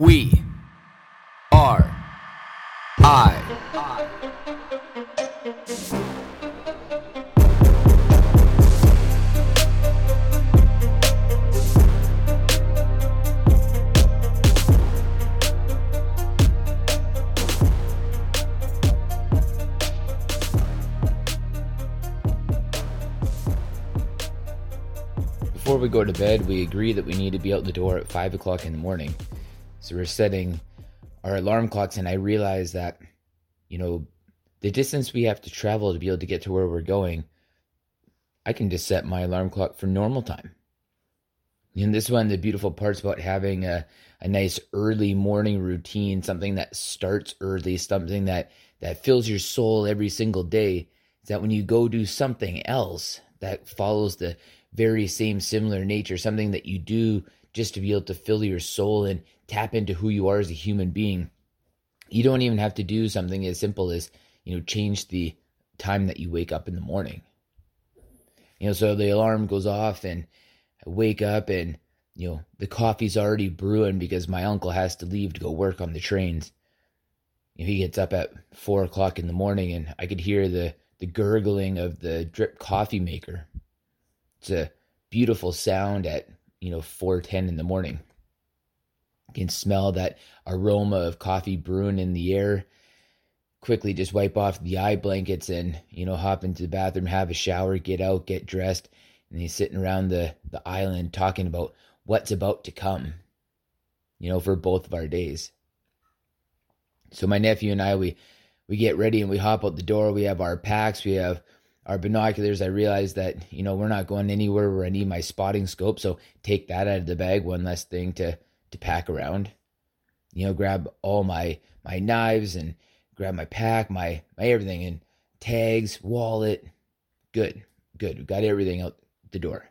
We are I. Before we go to bed, we agree that we need to be out the door at 5 o'clock in the morning. So we're setting our alarm clocks, and I realize that, you know, the distance we have to travel to be able to get to where we're going, I can just set my alarm clock for normal time. And this is one of the beautiful parts about having a, a nice early morning routine, something that starts early, something that, that fills your soul every single day, is that when you go do something else that follows the very same similar nature, something that you do just to be able to fill your soul and tap into who you are as a human being. You don't even have to do something as simple as, you know, change the time that you wake up in the morning. You know, so the alarm goes off and I wake up and, you know, the coffee's already brewing because my uncle has to leave to go work on the trains. You know, he gets up at four o'clock in the morning and I could hear the, the gurgling of the drip coffee maker. It's a beautiful sound at, you know, 4:10 in the morning. You can smell that aroma of coffee brewing in the air. Quickly just wipe off the eye blankets and, you know, hop into the bathroom, have a shower, get out, get dressed, and he's sitting around the, the island talking about what's about to come, you know, for both of our days. So my nephew and I, we we get ready and we hop out the door. We have our packs, we have our binoculars. I realize that, you know, we're not going anywhere where I need my spotting scope. So take that out of the bag, one less thing to to pack around. You know, grab all my my knives and grab my pack, my my everything and tags, wallet. Good. Good. We've got everything out the door.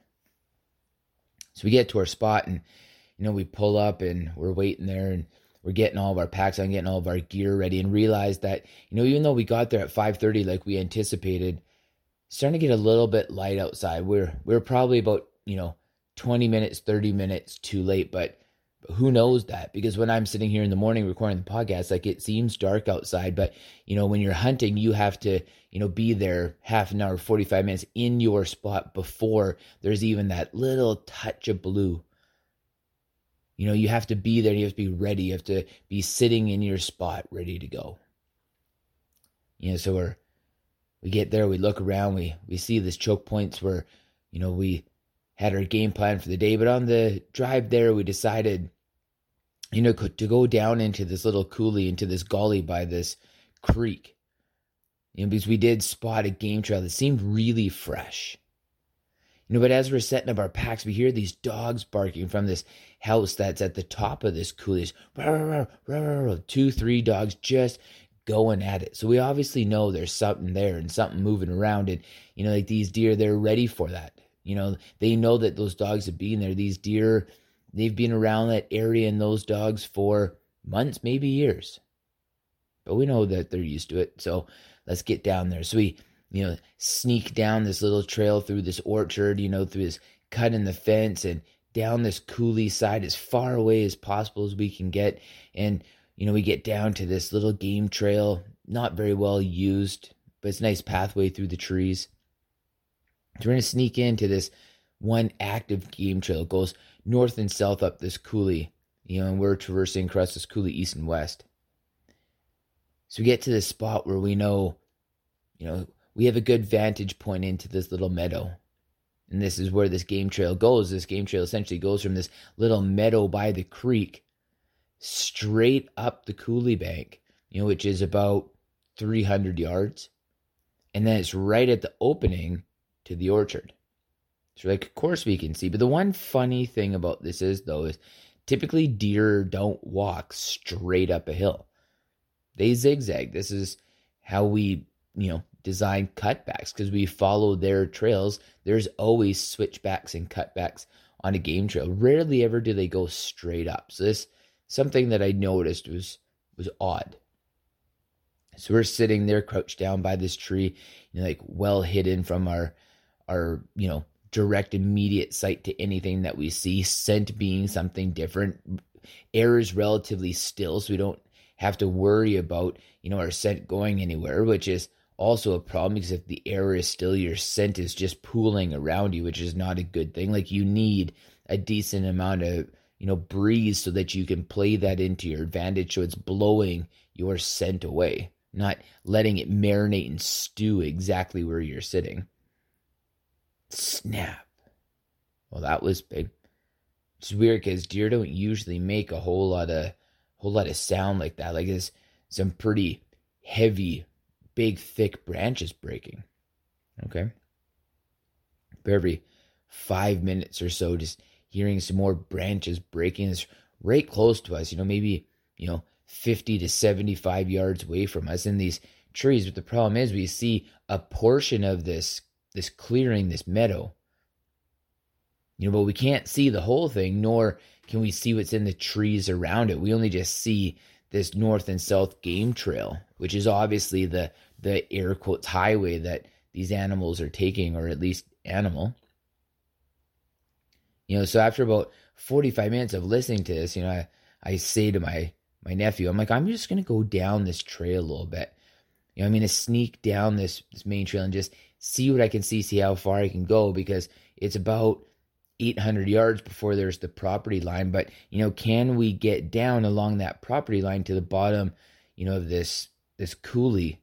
So we get to our spot and you know, we pull up and we're waiting there and we're getting all of our packs on, getting all of our gear ready, and realize that, you know, even though we got there at 5:30 like we anticipated, starting to get a little bit light outside. We're we're probably about, you know, 20 minutes, 30 minutes too late, but, but who knows that? Because when I'm sitting here in the morning recording the podcast, like it seems dark outside, but you know, when you're hunting, you have to, you know, be there half an hour, 45 minutes in your spot before there's even that little touch of blue you know, you have to be there, you have to be ready, you have to be sitting in your spot ready to go. You know, so we're we get there, we look around, we we see this choke points where, you know, we had our game plan for the day, but on the drive there we decided you know to go down into this little coulee into this gully by this creek. You know, because we did spot a game trail that seemed really fresh. You know, but as we're setting up our packs, we hear these dogs barking from this house that's at the top of this coulee. Two, three dogs just going at it. So we obviously know there's something there and something moving around. And, you know, like these deer, they're ready for that. You know, they know that those dogs have been there. These deer, they've been around that area and those dogs for months, maybe years. But we know that they're used to it. So let's get down there. So we you know, sneak down this little trail through this orchard, you know, through this cut in the fence and down this coulee side as far away as possible as we can get. And, you know, we get down to this little game trail, not very well used, but it's a nice pathway through the trees. So we're going to sneak into this one active game trail. It goes north and south up this coulee, you know, and we're traversing across this coulee east and west. So we get to this spot where we know, you know, we have a good vantage point into this little meadow. And this is where this game trail goes. This game trail essentially goes from this little meadow by the creek straight up the coulee bank, you know, which is about 300 yards. And then it's right at the opening to the orchard. So, like, of course we can see. But the one funny thing about this is, though, is typically deer don't walk straight up a hill. They zigzag. This is how we, you know, design cutbacks because we follow their trails. There's always switchbacks and cutbacks on a game trail. Rarely ever do they go straight up. So this something that I noticed was was odd. So we're sitting there crouched down by this tree, you know, like well hidden from our our, you know, direct immediate sight to anything that we see, scent being something different. air is relatively still, so we don't have to worry about, you know, our scent going anywhere, which is also a problem because if the air is still, your scent is just pooling around you, which is not a good thing. Like you need a decent amount of, you know, breeze so that you can play that into your advantage. So it's blowing your scent away, not letting it marinate and stew exactly where you're sitting. Snap. Well, that was big. It's weird because deer don't usually make a whole lot of whole lot of sound like that. Like there's some pretty heavy, big, thick branches breaking. Okay. But every five minutes or so, just hearing some more branches breaking. Right close to us, you know, maybe, you know, 50 to 75 yards away from us in these trees. But the problem is we see a portion of this this clearing, this meadow. You know, but we can't see the whole thing, nor can we see what's in the trees around it. We only just see this north and south game trail, which is obviously the the air quotes highway that these animals are taking, or at least animal. You know, so after about 45 minutes of listening to this, you know, I, I say to my my nephew, I'm like, I'm just gonna go down this trail a little bit. You know, I'm gonna sneak down this this main trail and just see what I can see, see how far I can go because it's about 800 yards before there's the property line. But, you know, can we get down along that property line to the bottom, you know, of this, this coulee?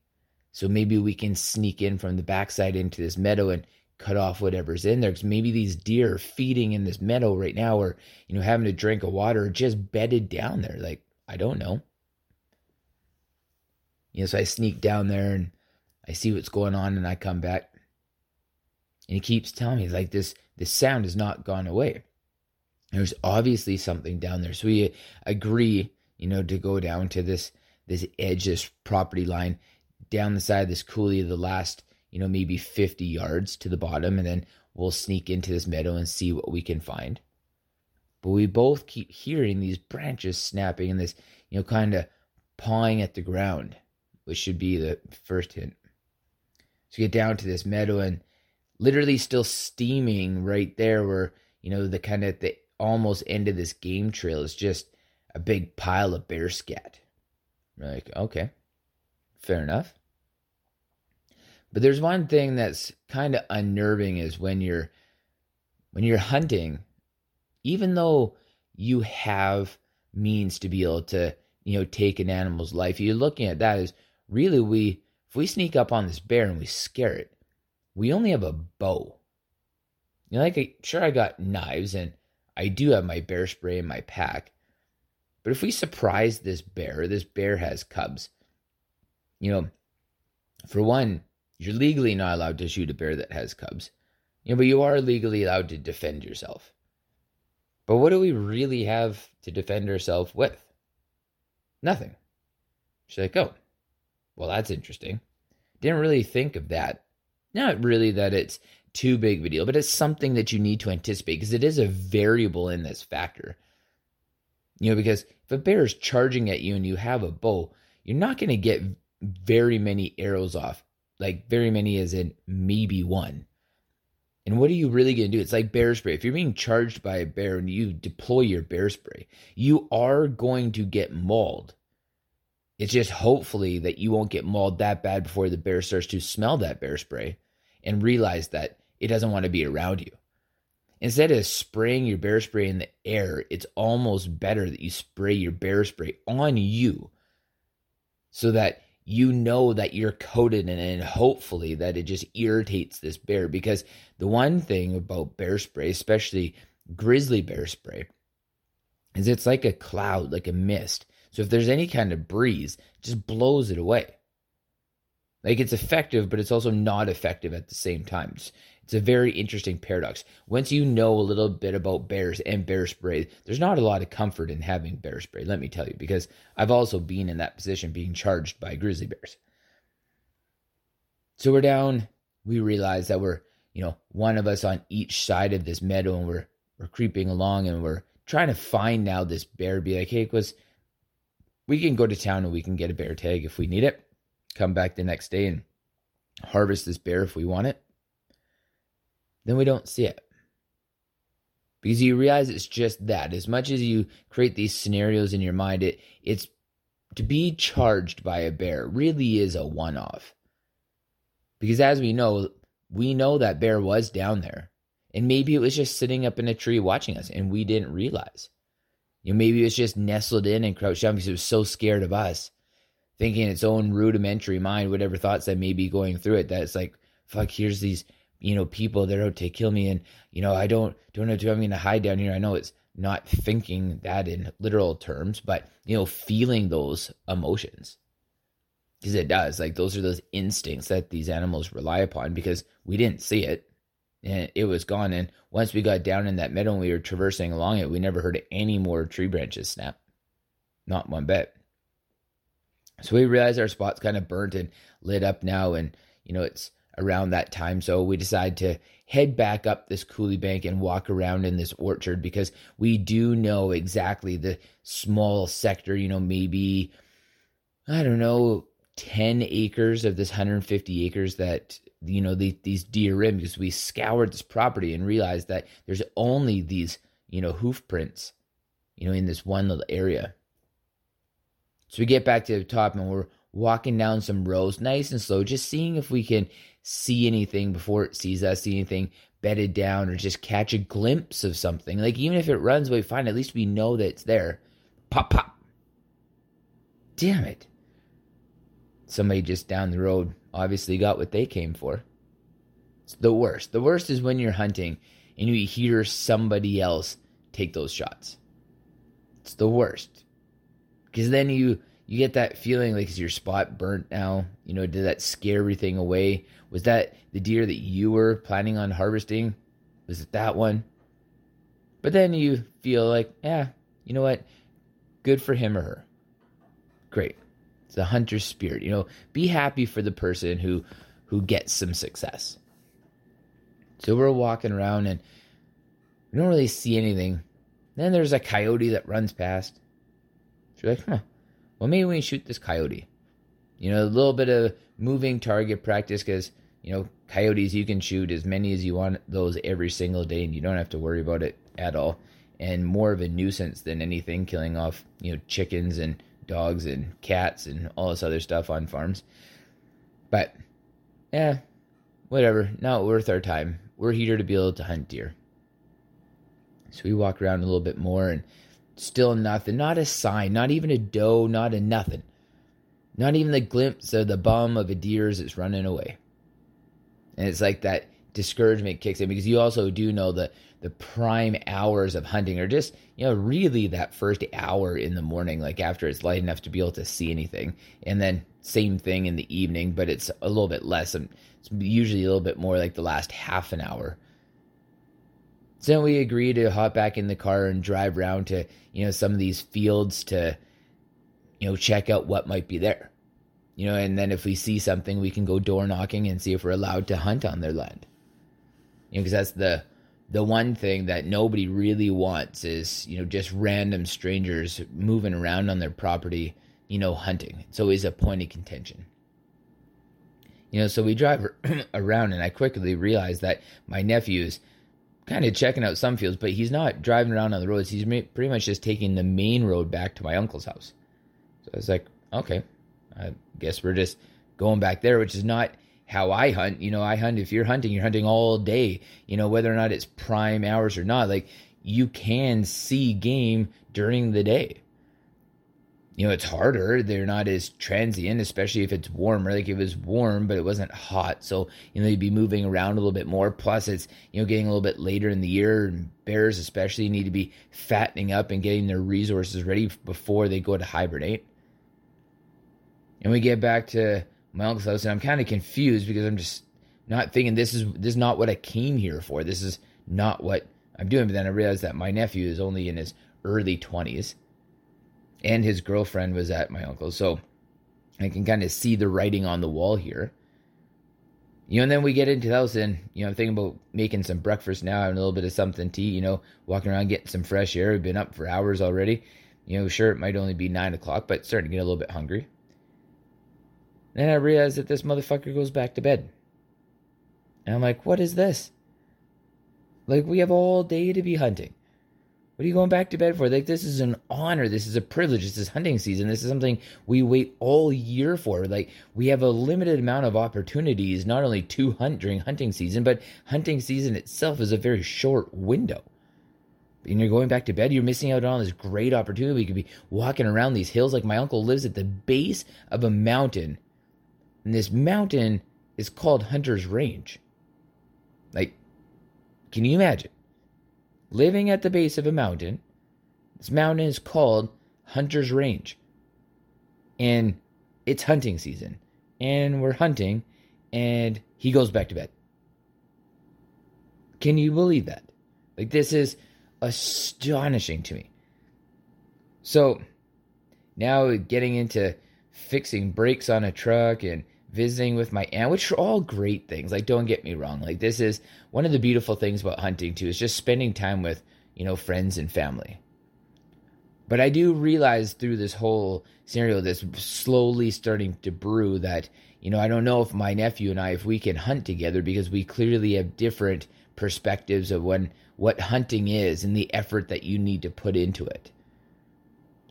So maybe we can sneak in from the backside into this meadow and cut off whatever's in there. Because maybe these deer are feeding in this meadow right now or, you know, having a drink of water just bedded down there. Like, I don't know. You know, so I sneak down there and I see what's going on and I come back. And he keeps telling me, like, this this sound has not gone away. There's obviously something down there. So we agree, you know, to go down to this this edge, this property line, down the side of this coulee, the last, you know, maybe 50 yards to the bottom, and then we'll sneak into this meadow and see what we can find. But we both keep hearing these branches snapping and this, you know, kind of pawing at the ground, which should be the first hint. So we get down to this meadow and literally still steaming right there where you know the kind of the almost end of this game trail is just a big pile of bear scat We're like okay fair enough but there's one thing that's kind of unnerving is when you're when you're hunting even though you have means to be able to you know take an animal's life you're looking at that as really we if we sneak up on this bear and we scare it we only have a bow. You know, like, sure, I got knives and I do have my bear spray in my pack. But if we surprise this bear, this bear has cubs, you know, for one, you're legally not allowed to shoot a bear that has cubs. You know, but you are legally allowed to defend yourself. But what do we really have to defend ourselves with? Nothing. She's like, oh, well, that's interesting. Didn't really think of that not really that it's too big of a deal, but it's something that you need to anticipate because it is a variable in this factor. You know, because if a bear is charging at you and you have a bow, you're not going to get very many arrows off, like very many as in maybe one. And what are you really going to do? It's like bear spray. If you're being charged by a bear and you deploy your bear spray, you are going to get mauled. It's just hopefully that you won't get mauled that bad before the bear starts to smell that bear spray and realize that it doesn't want to be around you. Instead of spraying your bear spray in the air, it's almost better that you spray your bear spray on you so that you know that you're coated in it and hopefully that it just irritates this bear. Because the one thing about bear spray, especially grizzly bear spray, is it's like a cloud, like a mist. So if there's any kind of breeze, just blows it away. Like it's effective, but it's also not effective at the same time. It's, it's a very interesting paradox. Once you know a little bit about bears and bear spray, there's not a lot of comfort in having bear spray, let me tell you, because I've also been in that position being charged by grizzly bears. So we're down, we realize that we're, you know, one of us on each side of this meadow and we're we're creeping along and we're trying to find now this bear be like, hey, because we can go to town and we can get a bear tag if we need it come back the next day and harvest this bear if we want it, then we don't see it. because you realize it's just that. As much as you create these scenarios in your mind, it it's to be charged by a bear really is a one off. Because as we know, we know that bear was down there. And maybe it was just sitting up in a tree watching us and we didn't realize. You know, maybe it was just nestled in and crouched down because it was so scared of us, thinking its own rudimentary mind, whatever thoughts that may be going through it, that it's like, fuck, here's these you know, people that are out to kill me and, you know, I don't don't know if I'm gonna hide down here. I know it's not thinking that in literal terms, but you know, feeling those emotions. Because it does. Like those are those instincts that these animals rely upon because we didn't see it. And it was gone. And once we got down in that meadow and we were traversing along it, we never heard any more tree branches snap. Not one bit. So we realized our spot's kind of burnt and lit up now. And, you know, it's around that time. So we decided to head back up this coulee bank and walk around in this orchard because we do know exactly the small sector, you know, maybe, I don't know, 10 acres of this 150 acres that, you know, the, these deer in because we scoured this property and realized that there's only these, you know, hoof prints, you know, in this one little area. So we get back to the top and we're walking down some rows nice and slow, just seeing if we can see anything before it sees us, see anything bedded down, or just catch a glimpse of something. Like even if it runs away, fine. At least we know that it's there. Pop, pop. Damn it. Somebody just down the road obviously got what they came for. It's the worst. The worst is when you're hunting and you hear somebody else take those shots. It's the worst. Because then you you get that feeling like is your spot burnt now? You know, did that scare everything away? Was that the deer that you were planning on harvesting? Was it that one? But then you feel like, yeah, you know what? Good for him or her. Great. It's a hunter's spirit. You know, be happy for the person who who gets some success. So we're walking around and we don't really see anything. Then there's a coyote that runs past. You're like, huh, well, maybe we shoot this coyote. You know, a little bit of moving target practice because, you know, coyotes, you can shoot as many as you want those every single day and you don't have to worry about it at all. And more of a nuisance than anything, killing off, you know, chickens and dogs and cats and all this other stuff on farms. But, yeah, whatever. Not worth our time. We're here to be able to hunt deer. So we walk around a little bit more and Still nothing. Not a sign. Not even a doe. Not a nothing. Not even the glimpse of the bum of a deer as it's running away. And it's like that discouragement kicks in because you also do know that the prime hours of hunting are just, you know, really that first hour in the morning, like after it's light enough to be able to see anything. And then same thing in the evening, but it's a little bit less. It's usually a little bit more like the last half an hour so then we agree to hop back in the car and drive around to, you know, some of these fields to, you know, check out what might be there. You know, and then if we see something, we can go door knocking and see if we're allowed to hunt on their land. You know, because that's the the one thing that nobody really wants is, you know, just random strangers moving around on their property, you know, hunting. It's always a point of contention. You know, so we drive around and I quickly realize that my nephews kind of checking out some fields, but he's not driving around on the roads. He's pretty much just taking the main road back to my uncle's house. So I was like, okay, I guess we're just going back there, which is not how I hunt. You know, I hunt, if you're hunting, you're hunting all day, you know, whether or not it's prime hours or not. Like, you can see game during the day you know, it's harder. They're not as transient, especially if it's warmer. Like it was warm, but it wasn't hot. So, you know, you'd be moving around a little bit more. Plus, it's, you know, getting a little bit later in the year. And bears, especially, need to be fattening up and getting their resources ready before they go to hibernate. And we get back to my uncle's house, and I'm kind of confused because I'm just not thinking this is this is not what I came here for. This is not what I'm doing. But then I realized that my nephew is only in his early 20s and his girlfriend was at my uncle's. So I can kind of see the writing on the wall here. You know, and then we get into the house and, you know, I'm thinking about making some breakfast now, having a little bit of something to eat, you know, walking around, getting some fresh air. We've been up for hours already. You know, sure, it might only be nine o'clock, but starting to get a little bit hungry. Then I realize that this motherfucker goes back to bed. And I'm like, what is this? Like, we have all day to be hunting. What are you going back to bed for? Like, this is an honor. This is a privilege. This is hunting season. This is something we wait all year for. Like, we have a limited amount of opportunities, not only to hunt during hunting season, but hunting season itself is a very short window. And you're going back to bed, you're missing out on this great opportunity. We could be walking around these hills. Like, my uncle lives at the base of a mountain, and this mountain is called Hunter's Range. Like, can you imagine? Living at the base of a mountain. This mountain is called Hunter's Range. And it's hunting season. And we're hunting, and he goes back to bed. Can you believe that? Like, this is astonishing to me. So, now getting into fixing brakes on a truck and visiting with my aunt, which are all great things. Like, don't get me wrong. Like, this is one of the beautiful things about hunting, too, is just spending time with, you know, friends and family. But I do realize through this whole scenario, this slowly starting to brew that, you know, I don't know if my nephew and I, if we can hunt together because we clearly have different perspectives of when what hunting is and the effort that you need to put into it.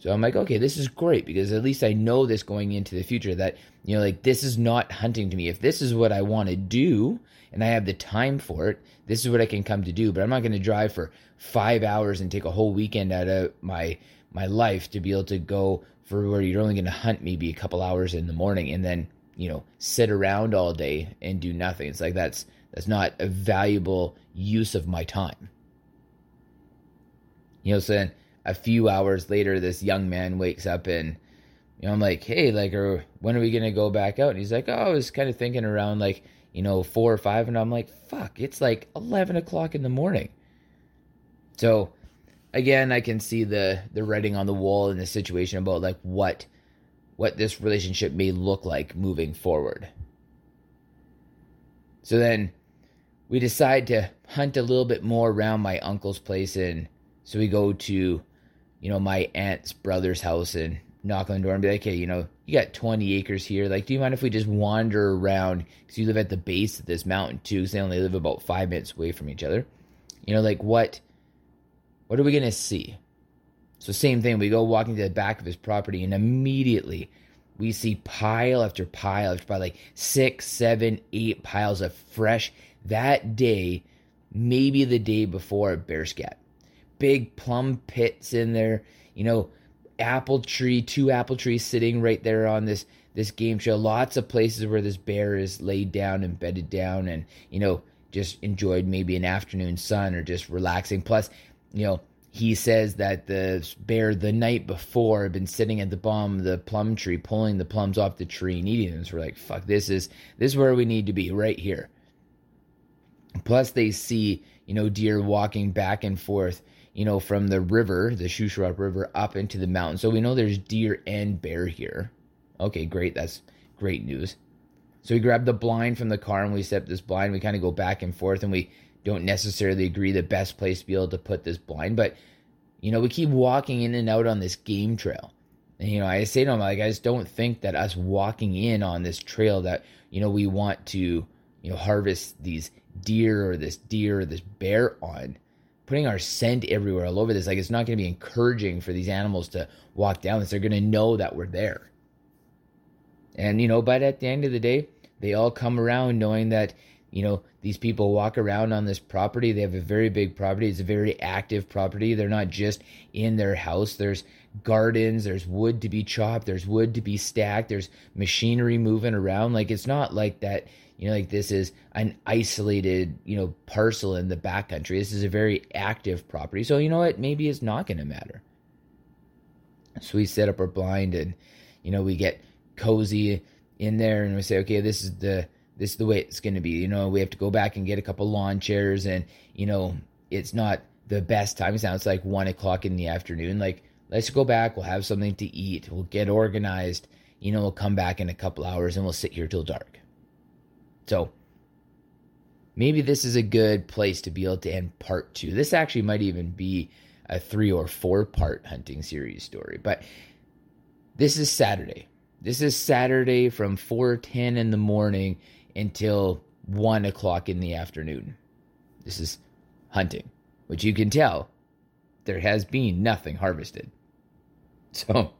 So I'm like, okay, this is great because at least I know this going into the future that, you know, like this is not hunting to me. If this is what I want to do and I have the time for it, this is what I can come to do. But I'm not going to drive for five hours and take a whole weekend out of my my life to be able to go for where you're only going to hunt maybe a couple hours in the morning and then, you know, sit around all day and do nothing. It's like that's that's not a valuable use of my time. You know, so then a few hours later, this young man wakes up and, you know, I'm like, hey, like, or when are we gonna go back out? And he's like, oh, I was kind of thinking around like, you know, four or five, and I'm like, fuck, it's like eleven o'clock in the morning. So, again, I can see the the writing on the wall in the situation about like what what this relationship may look like moving forward. So then we decide to hunt a little bit more around my uncle's place and so we go to you know, my aunt's brother's house and knock on the door and be like, hey, you know, you got 20 acres here. Like, do you mind if we just wander around? Because you live at the base of this mountain too. Because they only live about five minutes away from each other. You know, like what? What are we gonna see? So same thing. We go walking to the back of his property, and immediately we see pile after pile after pile, like six, seven, eight piles of fresh that day, maybe the day before bear scat big plum pits in there. You know, apple tree, two apple trees sitting right there on this this game show. Lots of places where this bear is laid down and bedded down, and you know, just enjoyed maybe an afternoon sun or just relaxing. Plus, you know, he says that the bear the night before had been sitting at the bottom of the plum tree, pulling the plums off the tree and eating them. So we're like, fuck, this is this is where we need to be, right here. Plus, they see you know deer walking back and forth you know, from the river, the Shuswap River, up into the mountain. So we know there's deer and bear here. Okay, great. That's great news. So we grab the blind from the car and we set this blind. We kind of go back and forth and we don't necessarily agree the best place to be able to put this blind. But, you know, we keep walking in and out on this game trail. And, you know, I say to them, like, I just don't think that us walking in on this trail that, you know, we want to, you know, harvest these deer or this deer or this bear on putting our scent everywhere all over this like it's not going to be encouraging for these animals to walk down this. They're going to know that we're there. And you know but at the end of the day they all come around knowing that you know these people walk around on this property. They have a very big property. It's a very active property. They're not just in their house. There's gardens. There's wood to be chopped. There's wood to be stacked. There's machinery moving around. Like it's not like that you know like this is an isolated you know parcel in the backcountry. This is a very active property. So you know what? Maybe it's not going to matter. So we set up our blind and you know we get cozy in there and we say okay this is the this is the way it's going to be. You know we have to go back and get a couple lawn chairs and you know it's not the best time. Now it's like one o'clock in the afternoon. Like let's go back. We'll have something to eat. We'll get organized. You know we'll come back in a couple hours and we'll sit here till dark so maybe this is a good place to be able to end part two. This actually might even be a three or four part hunting series story. But this is Saturday. This is Saturday from 4:10 in the morning until one o'clock in the afternoon. This is hunting, which you can tell there has been nothing harvested. So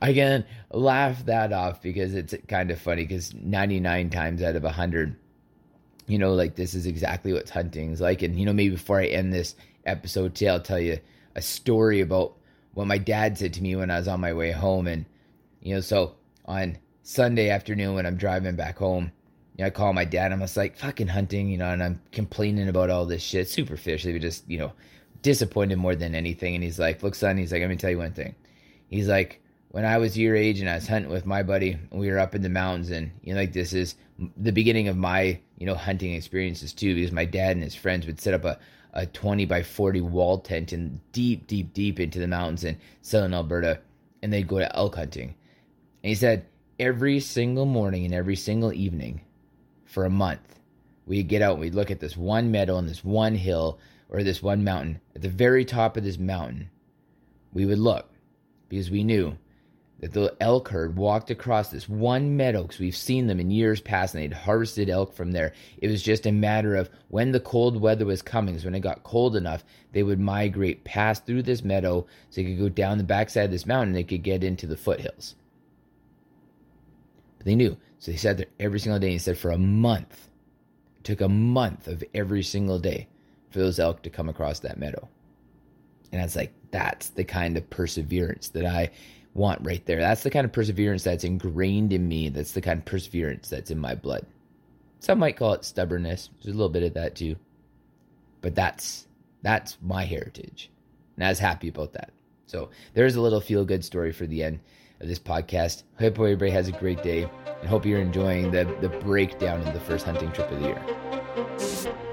I can laugh that off because it's kind of funny because 99 times out of 100, you know, like this is exactly what hunting's like. And, you know, maybe before I end this episode today, I'll tell you a story about what my dad said to me when I was on my way home. And, you know, so on Sunday afternoon when I'm driving back home, you know, I call my dad. I'm just like fucking hunting, you know, and I'm complaining about all this shit superficially, just you know, disappointed more than anything. And he's like, "Look, son," he's like, "Let me tell you one thing." He's like, "When I was your age and I was hunting with my buddy, we were up in the mountains, and you know, like this is the beginning of my you know hunting experiences too, because my dad and his friends would set up a a 20 by 40 wall tent in deep, deep, deep into the mountains in southern Alberta, and they'd go to elk hunting. And he said every single morning and every single evening for a month. We'd get out and we'd look at this one meadow and this one hill or this one mountain. At the very top of this mountain, we would look because we knew the elk herd walked across this one meadow because we've seen them in years past and they'd harvested elk from there. It was just a matter of when the cold weather was coming, so when it got cold enough, they would migrate past through this meadow so they could go down the backside of this mountain and they could get into the foothills. But they knew. So they sat there every single day. And he said for a month. It took a month of every single day for those elk to come across that meadow. And I was like, that's the kind of perseverance that I want right there. That's the kind of perseverance that's ingrained in me. That's the kind of perseverance that's in my blood. Some might call it stubbornness. There's a little bit of that too. But that's that's my heritage. And I was happy about that. So there's a little feel good story for the end of this podcast. Hope everybody has a great day and hope you're enjoying the, the breakdown of the first hunting trip of the year.